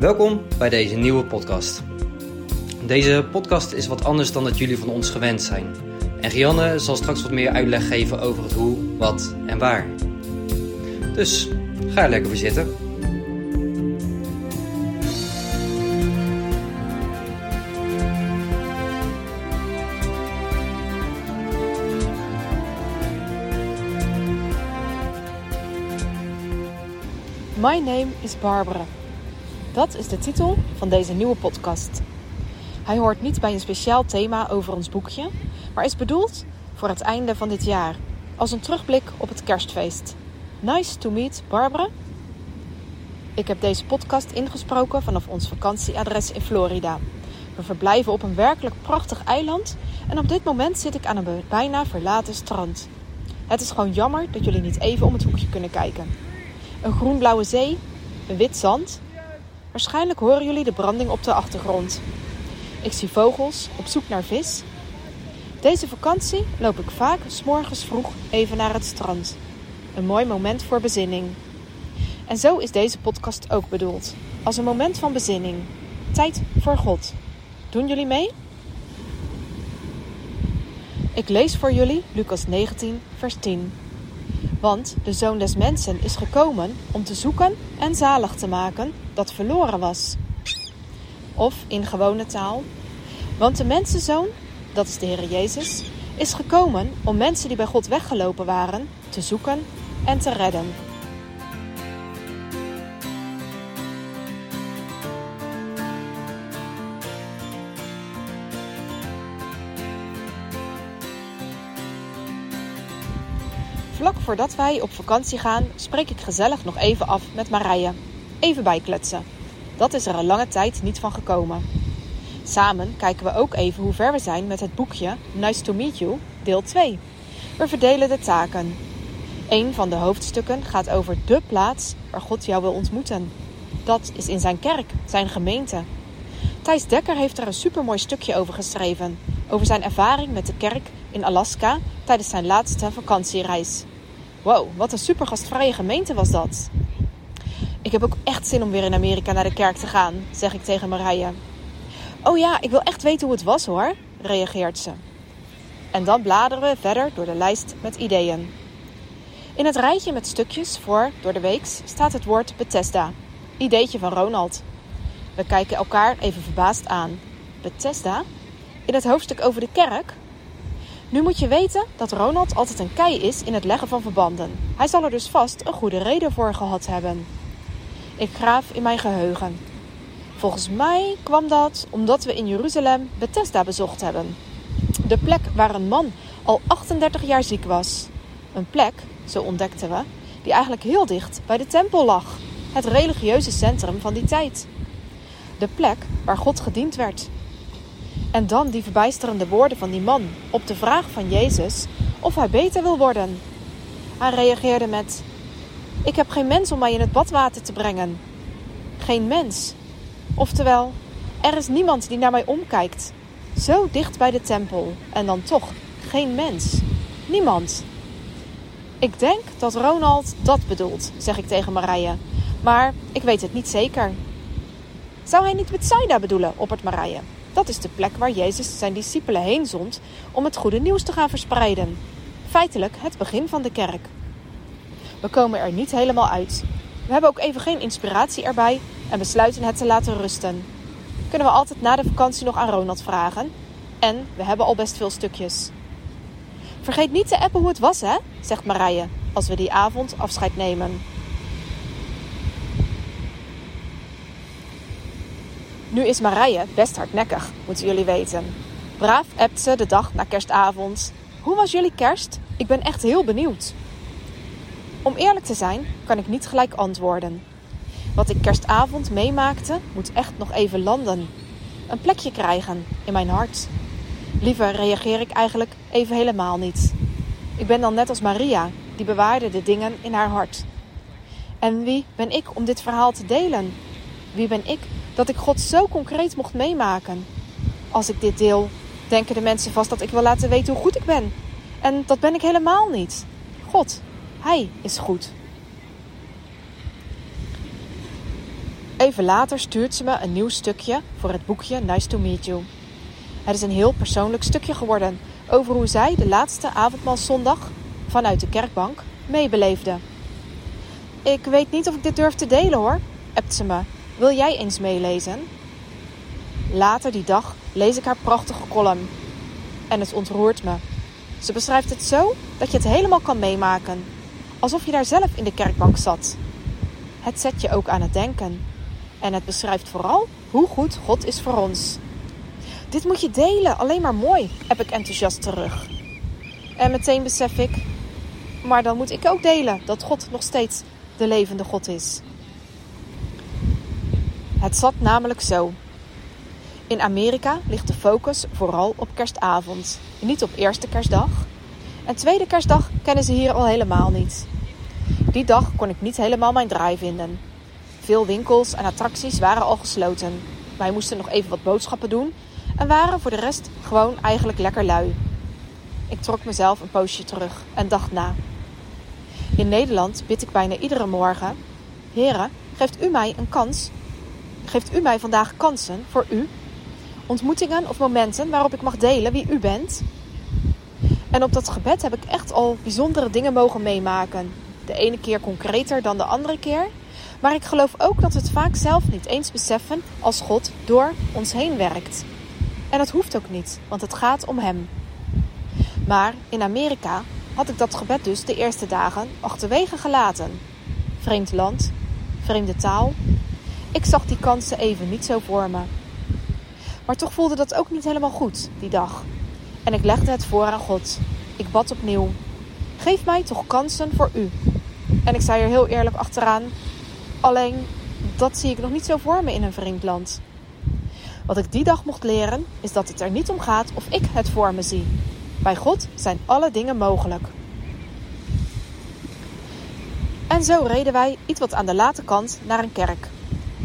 Welkom bij deze nieuwe podcast. Deze podcast is wat anders dan dat jullie van ons gewend zijn. En Rianne zal straks wat meer uitleg geven over het hoe, wat en waar. Dus ga er lekker voor zitten. My name is Barbara. Dat is de titel van deze nieuwe podcast. Hij hoort niet bij een speciaal thema over ons boekje, maar is bedoeld voor het einde van dit jaar, als een terugblik op het kerstfeest. Nice to meet Barbara. Ik heb deze podcast ingesproken vanaf ons vakantieadres in Florida. We verblijven op een werkelijk prachtig eiland en op dit moment zit ik aan een bijna verlaten strand. Het is gewoon jammer dat jullie niet even om het hoekje kunnen kijken. Een groenblauwe zee, een wit zand. Waarschijnlijk horen jullie de branding op de achtergrond. Ik zie vogels op zoek naar vis. Deze vakantie loop ik vaak s'morgens vroeg even naar het strand. Een mooi moment voor bezinning. En zo is deze podcast ook bedoeld. Als een moment van bezinning. Tijd voor God. Doen jullie mee? Ik lees voor jullie Lucas 19, vers 10. Want de zoon des mensen is gekomen om te zoeken en zalig te maken dat verloren was. Of in gewone taal. Want de mensenzoon, dat is de Heer Jezus, is gekomen om mensen die bij God weggelopen waren te zoeken en te redden. Voordat wij op vakantie gaan, spreek ik gezellig nog even af met Marije. Even bijkletsen. Dat is er een lange tijd niet van gekomen. Samen kijken we ook even hoe ver we zijn met het boekje Nice to Meet You, deel 2. We verdelen de taken. Een van de hoofdstukken gaat over de plaats waar God jou wil ontmoeten. Dat is in zijn kerk, zijn gemeente. Thijs Dekker heeft er een supermooi stukje over geschreven. Over zijn ervaring met de kerk in Alaska tijdens zijn laatste vakantiereis. Wow, wat een super gastvrije gemeente was dat. Ik heb ook echt zin om weer in Amerika naar de kerk te gaan, zeg ik tegen Marije. Oh ja, ik wil echt weten hoe het was hoor, reageert ze. En dan bladeren we verder door de lijst met ideeën. In het rijtje met stukjes voor door de weeks staat het woord Bethesda. Ideetje van Ronald. We kijken elkaar even verbaasd aan. Bethesda? In het hoofdstuk over de kerk? Nu moet je weten dat Ronald altijd een kei is in het leggen van verbanden. Hij zal er dus vast een goede reden voor gehad hebben. Ik graaf in mijn geheugen. Volgens mij kwam dat omdat we in Jeruzalem Bethesda bezocht hebben. De plek waar een man al 38 jaar ziek was. Een plek, zo ontdekten we, die eigenlijk heel dicht bij de tempel lag. Het religieuze centrum van die tijd. De plek waar God gediend werd. En dan die verbijsterende woorden van die man op de vraag van Jezus of hij beter wil worden. Hij reageerde met: Ik heb geen mens om mij in het badwater te brengen. Geen mens. Oftewel, er is niemand die naar mij omkijkt. Zo dicht bij de tempel en dan toch geen mens. Niemand. Ik denk dat Ronald dat bedoelt, zeg ik tegen Marije. Maar ik weet het niet zeker. Zou hij niet Bethsaida bedoelen, oppert Marije. Dat is de plek waar Jezus zijn discipelen heen zond om het goede nieuws te gaan verspreiden. Feitelijk het begin van de kerk. We komen er niet helemaal uit. We hebben ook even geen inspiratie erbij en besluiten het te laten rusten. Kunnen we altijd na de vakantie nog aan Ronald vragen? En we hebben al best veel stukjes. Vergeet niet te appen hoe het was, hè? zegt Marije als we die avond afscheid nemen. Nu is Marije best hardnekkig, moeten jullie weten. Braaf appt ze de dag na kerstavond. Hoe was jullie kerst? Ik ben echt heel benieuwd. Om eerlijk te zijn, kan ik niet gelijk antwoorden. Wat ik kerstavond meemaakte, moet echt nog even landen. Een plekje krijgen in mijn hart. Liever reageer ik eigenlijk even helemaal niet. Ik ben dan net als Maria, die bewaarde de dingen in haar hart. En wie ben ik om dit verhaal te delen? Wie ben ik dat ik God zo concreet mocht meemaken? Als ik dit deel, denken de mensen vast dat ik wil laten weten hoe goed ik ben. En dat ben ik helemaal niet. God, Hij is goed. Even later stuurt ze me een nieuw stukje voor het boekje Nice to Meet You. Het is een heel persoonlijk stukje geworden over hoe zij de laatste avondmaalzondag vanuit de kerkbank meebeleefde. Ik weet niet of ik dit durf te delen hoor, appt ze me. Wil jij eens meelezen? Later die dag lees ik haar prachtige column. En het ontroert me. Ze beschrijft het zo dat je het helemaal kan meemaken. Alsof je daar zelf in de kerkbank zat. Het zet je ook aan het denken. En het beschrijft vooral hoe goed God is voor ons. Dit moet je delen, alleen maar mooi, heb ik enthousiast terug. En meteen besef ik, maar dan moet ik ook delen dat God nog steeds de levende God is. Het zat namelijk zo. In Amerika ligt de focus vooral op kerstavond, niet op eerste kerstdag. En tweede kerstdag kennen ze hier al helemaal niet. Die dag kon ik niet helemaal mijn draai vinden. Veel winkels en attracties waren al gesloten. Wij moesten nog even wat boodschappen doen en waren voor de rest gewoon eigenlijk lekker lui. Ik trok mezelf een poosje terug en dacht na. In Nederland bid ik bijna iedere morgen: Heren, geeft u mij een kans? Geeft u mij vandaag kansen voor u? Ontmoetingen of momenten waarop ik mag delen wie u bent? En op dat gebed heb ik echt al bijzondere dingen mogen meemaken. De ene keer concreter dan de andere keer. Maar ik geloof ook dat we het vaak zelf niet eens beseffen als God door ons heen werkt. En dat hoeft ook niet, want het gaat om Hem. Maar in Amerika had ik dat gebed dus de eerste dagen achterwege gelaten. Vreemd land, vreemde taal. Ik zag die kansen even niet zo voor me. Maar toch voelde dat ook niet helemaal goed die dag. En ik legde het voor aan God. Ik bad opnieuw. Geef mij toch kansen voor u. En ik zei er heel eerlijk achteraan. Alleen, dat zie ik nog niet zo voor me in een vreemd land. Wat ik die dag mocht leren, is dat het er niet om gaat of ik het voor me zie. Bij God zijn alle dingen mogelijk. En zo reden wij iets wat aan de late kant naar een kerk.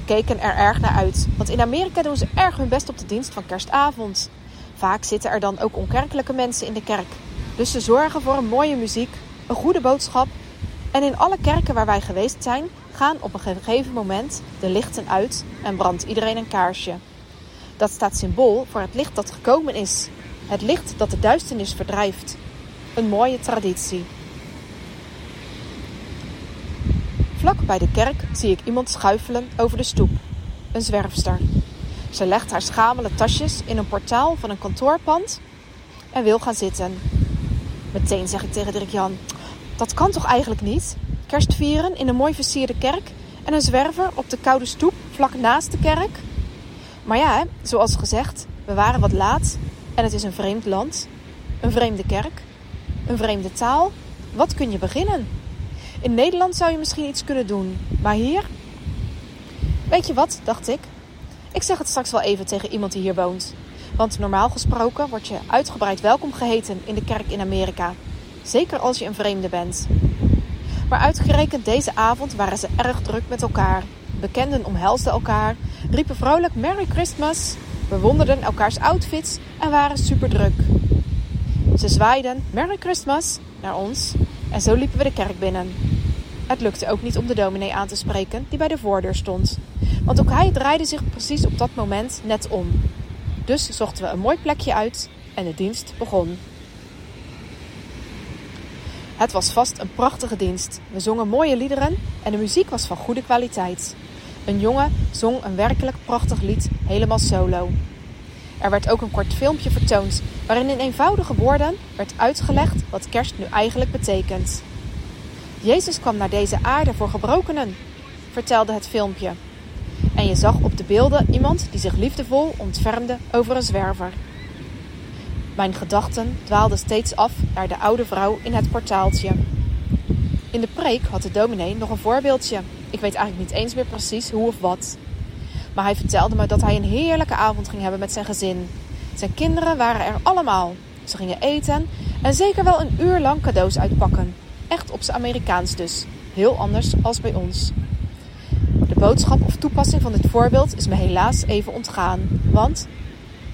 We keken er erg naar uit, want in Amerika doen ze erg hun best op de dienst van kerstavond. Vaak zitten er dan ook onkerkelijke mensen in de kerk. Dus ze zorgen voor een mooie muziek, een goede boodschap. En in alle kerken waar wij geweest zijn, gaan op een gegeven moment de lichten uit en brandt iedereen een kaarsje. Dat staat symbool voor het licht dat gekomen is. Het licht dat de duisternis verdrijft. Een mooie traditie. Bij de kerk zie ik iemand schuifelen over de stoep. Een zwerfster. Ze legt haar schamele tasjes in een portaal van een kantoorpand en wil gaan zitten. Meteen zeg ik tegen Dirk Jan: Dat kan toch eigenlijk niet? Kerst vieren in een mooi versierde kerk en een zwerver op de koude stoep vlak naast de kerk? Maar ja, zoals gezegd, we waren wat laat en het is een vreemd land, een vreemde kerk, een vreemde taal. Wat kun je beginnen? In Nederland zou je misschien iets kunnen doen, maar hier? Weet je wat, dacht ik. Ik zeg het straks wel even tegen iemand die hier woont. Want normaal gesproken word je uitgebreid welkom geheten in de kerk in Amerika. Zeker als je een vreemde bent. Maar uitgerekend deze avond waren ze erg druk met elkaar. Bekenden omhelsden elkaar, riepen vrolijk Merry Christmas, bewonderden elkaars outfits en waren super druk. Ze zwaaiden Merry Christmas naar ons en zo liepen we de kerk binnen. Het lukte ook niet om de dominee aan te spreken die bij de voordeur stond. Want ook hij draaide zich precies op dat moment net om. Dus zochten we een mooi plekje uit en de dienst begon. Het was vast een prachtige dienst. We zongen mooie liederen en de muziek was van goede kwaliteit. Een jongen zong een werkelijk prachtig lied helemaal solo. Er werd ook een kort filmpje vertoond waarin in eenvoudige woorden werd uitgelegd wat kerst nu eigenlijk betekent. Jezus kwam naar deze aarde voor gebrokenen, vertelde het filmpje. En je zag op de beelden iemand die zich liefdevol ontfermde over een zwerver. Mijn gedachten dwaalden steeds af naar de oude vrouw in het portaaltje. In de preek had de dominee nog een voorbeeldje. Ik weet eigenlijk niet eens meer precies hoe of wat. Maar hij vertelde me dat hij een heerlijke avond ging hebben met zijn gezin. Zijn kinderen waren er allemaal. Ze gingen eten en zeker wel een uur lang cadeaus uitpakken. Echt op zijn Amerikaans dus. Heel anders als bij ons. De boodschap of toepassing van dit voorbeeld is me helaas even ontgaan. Want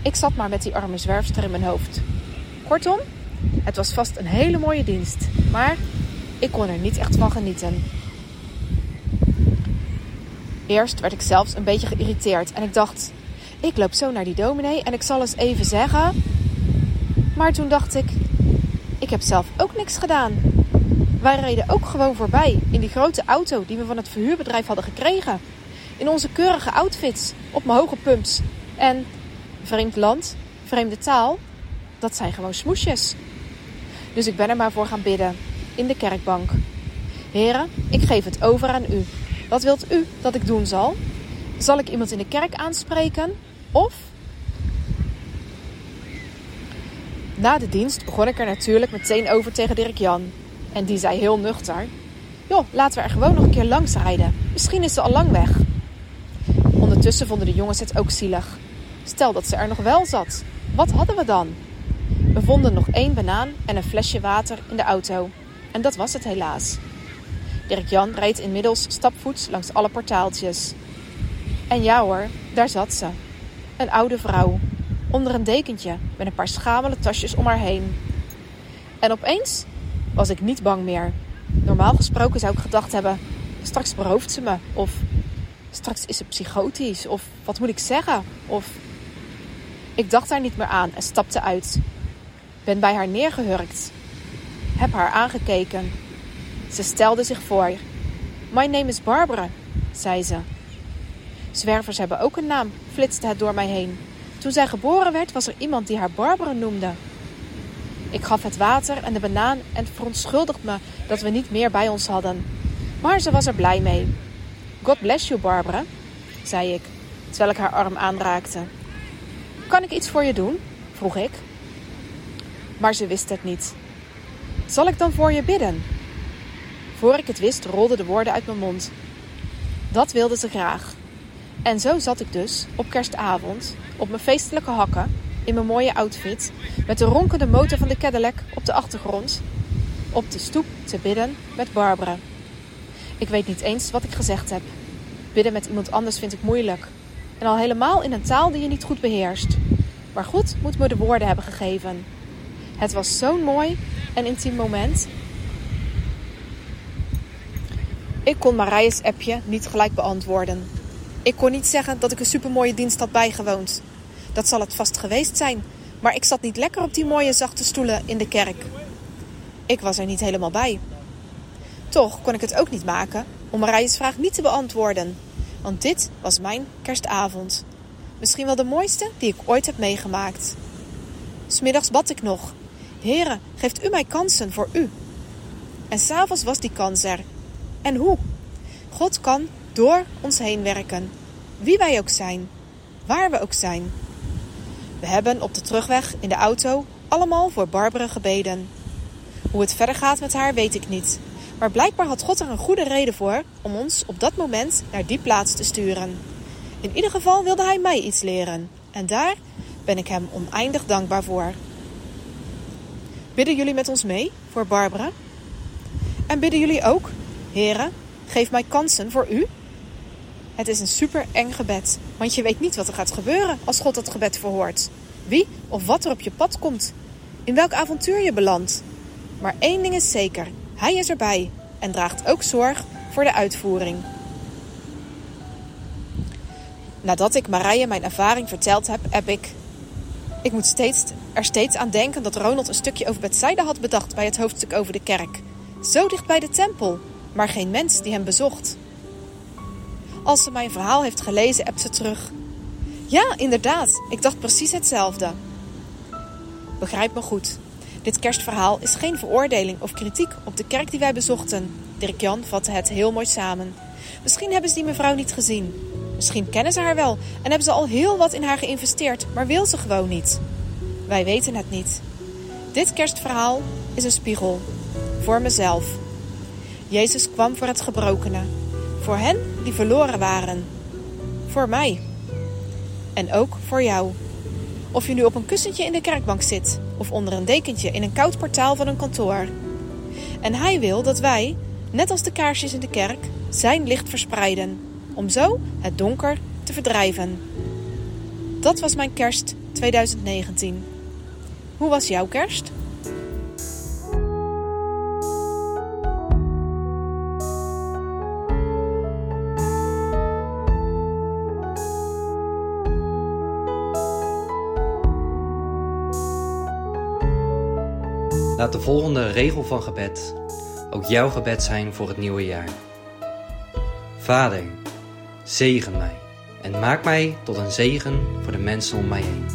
ik zat maar met die arme zwerfster in mijn hoofd. Kortom, het was vast een hele mooie dienst. Maar ik kon er niet echt van genieten. Eerst werd ik zelfs een beetje geïrriteerd en ik dacht: ik loop zo naar die dominee en ik zal eens even zeggen. Maar toen dacht ik: ik heb zelf ook niks gedaan. Wij reden ook gewoon voorbij in die grote auto die we van het verhuurbedrijf hadden gekregen. In onze keurige outfits, op mijn hoge pumps. En vreemd land, vreemde taal, dat zijn gewoon smoesjes. Dus ik ben er maar voor gaan bidden, in de kerkbank. Heren, ik geef het over aan u. Wat wilt u dat ik doen zal? Zal ik iemand in de kerk aanspreken? Of? Na de dienst begon ik er natuurlijk meteen over tegen Dirk Jan. En die zei heel nuchter: Joh, laten we er gewoon nog een keer langs rijden. Misschien is ze al lang weg. Ondertussen vonden de jongens het ook zielig. Stel dat ze er nog wel zat. Wat hadden we dan? We vonden nog één banaan en een flesje water in de auto. En dat was het helaas. Dirk Jan rijdt inmiddels stapvoets langs alle portaaltjes. En ja hoor, daar zat ze. Een oude vrouw. Onder een dekentje met een paar schamele tasjes om haar heen. En opeens was ik niet bang meer. Normaal gesproken zou ik gedacht hebben: straks berooft ze me. Of straks is ze psychotisch. Of wat moet ik zeggen? Of. Ik dacht daar niet meer aan en stapte uit. Ben bij haar neergehurkt. Heb haar aangekeken. Ze stelde zich voor. My name is Barbara, zei ze. Zwervers hebben ook een naam, flitste het door mij heen. Toen zij geboren werd, was er iemand die haar Barbara noemde. Ik gaf het water en de banaan en verontschuldigde me dat we niet meer bij ons hadden. Maar ze was er blij mee. God bless you, Barbara, zei ik, terwijl ik haar arm aanraakte. Kan ik iets voor je doen? vroeg ik. Maar ze wist het niet. Zal ik dan voor je bidden? Voor ik het wist, rolden de woorden uit mijn mond. Dat wilde ze graag. En zo zat ik dus op kerstavond op mijn feestelijke hakken in mijn mooie outfit met de ronkende motor van de Cadillac op de achtergrond op de stoep te bidden met Barbara. Ik weet niet eens wat ik gezegd heb. Bidden met iemand anders vind ik moeilijk. En al helemaal in een taal die je niet goed beheerst. Maar goed moet me de woorden hebben gegeven. Het was zo'n mooi en intiem moment. Ik kon Marije's appje niet gelijk beantwoorden. Ik kon niet zeggen dat ik een supermooie dienst had bijgewoond. Dat zal het vast geweest zijn, maar ik zat niet lekker op die mooie zachte stoelen in de kerk. Ik was er niet helemaal bij. Toch kon ik het ook niet maken om Marije's vraag niet te beantwoorden, want dit was mijn kerstavond. Misschien wel de mooiste die ik ooit heb meegemaakt. Smiddags bad ik nog. Heren, geeft u mij kansen voor u. En s'avonds was die kans er. En hoe? God kan door ons heen werken. Wie wij ook zijn, waar we ook zijn. We hebben op de terugweg in de auto allemaal voor Barbara gebeden. Hoe het verder gaat met haar weet ik niet. Maar blijkbaar had God er een goede reden voor om ons op dat moment naar die plaats te sturen. In ieder geval wilde hij mij iets leren. En daar ben ik hem oneindig dankbaar voor. Bidden jullie met ons mee voor Barbara? En bidden jullie ook, heren, geef mij kansen voor u? Het is een super eng gebed, want je weet niet wat er gaat gebeuren als God dat gebed verhoort. Wie of wat er op je pad komt, in welk avontuur je belandt. Maar één ding is zeker: Hij is erbij en draagt ook zorg voor de uitvoering. Nadat ik Marije mijn ervaring verteld heb, heb ik. Ik moet steeds, er steeds aan denken dat Ronald een stukje over Bethsaida had bedacht bij het hoofdstuk over de kerk. Zo dicht bij de tempel, maar geen mens die hem bezocht. Als ze mijn verhaal heeft gelezen, appt ze terug. Ja, inderdaad, ik dacht precies hetzelfde. Begrijp me goed. Dit kerstverhaal is geen veroordeling of kritiek op de kerk die wij bezochten. Dirk-Jan vatte het heel mooi samen. Misschien hebben ze die mevrouw niet gezien. Misschien kennen ze haar wel en hebben ze al heel wat in haar geïnvesteerd, maar wil ze gewoon niet. Wij weten het niet. Dit kerstverhaal is een spiegel. Voor mezelf. Jezus kwam voor het gebrokene. Voor hen die verloren waren. Voor mij. En ook voor jou. Of je nu op een kussentje in de kerkbank zit of onder een dekentje in een koud portaal van een kantoor. En hij wil dat wij, net als de kaarsjes in de kerk, zijn licht verspreiden, om zo het donker te verdrijven. Dat was mijn kerst 2019. Hoe was jouw kerst? Laat de volgende regel van gebed ook jouw gebed zijn voor het nieuwe jaar. Vader, zegen mij en maak mij tot een zegen voor de mensen om mij heen.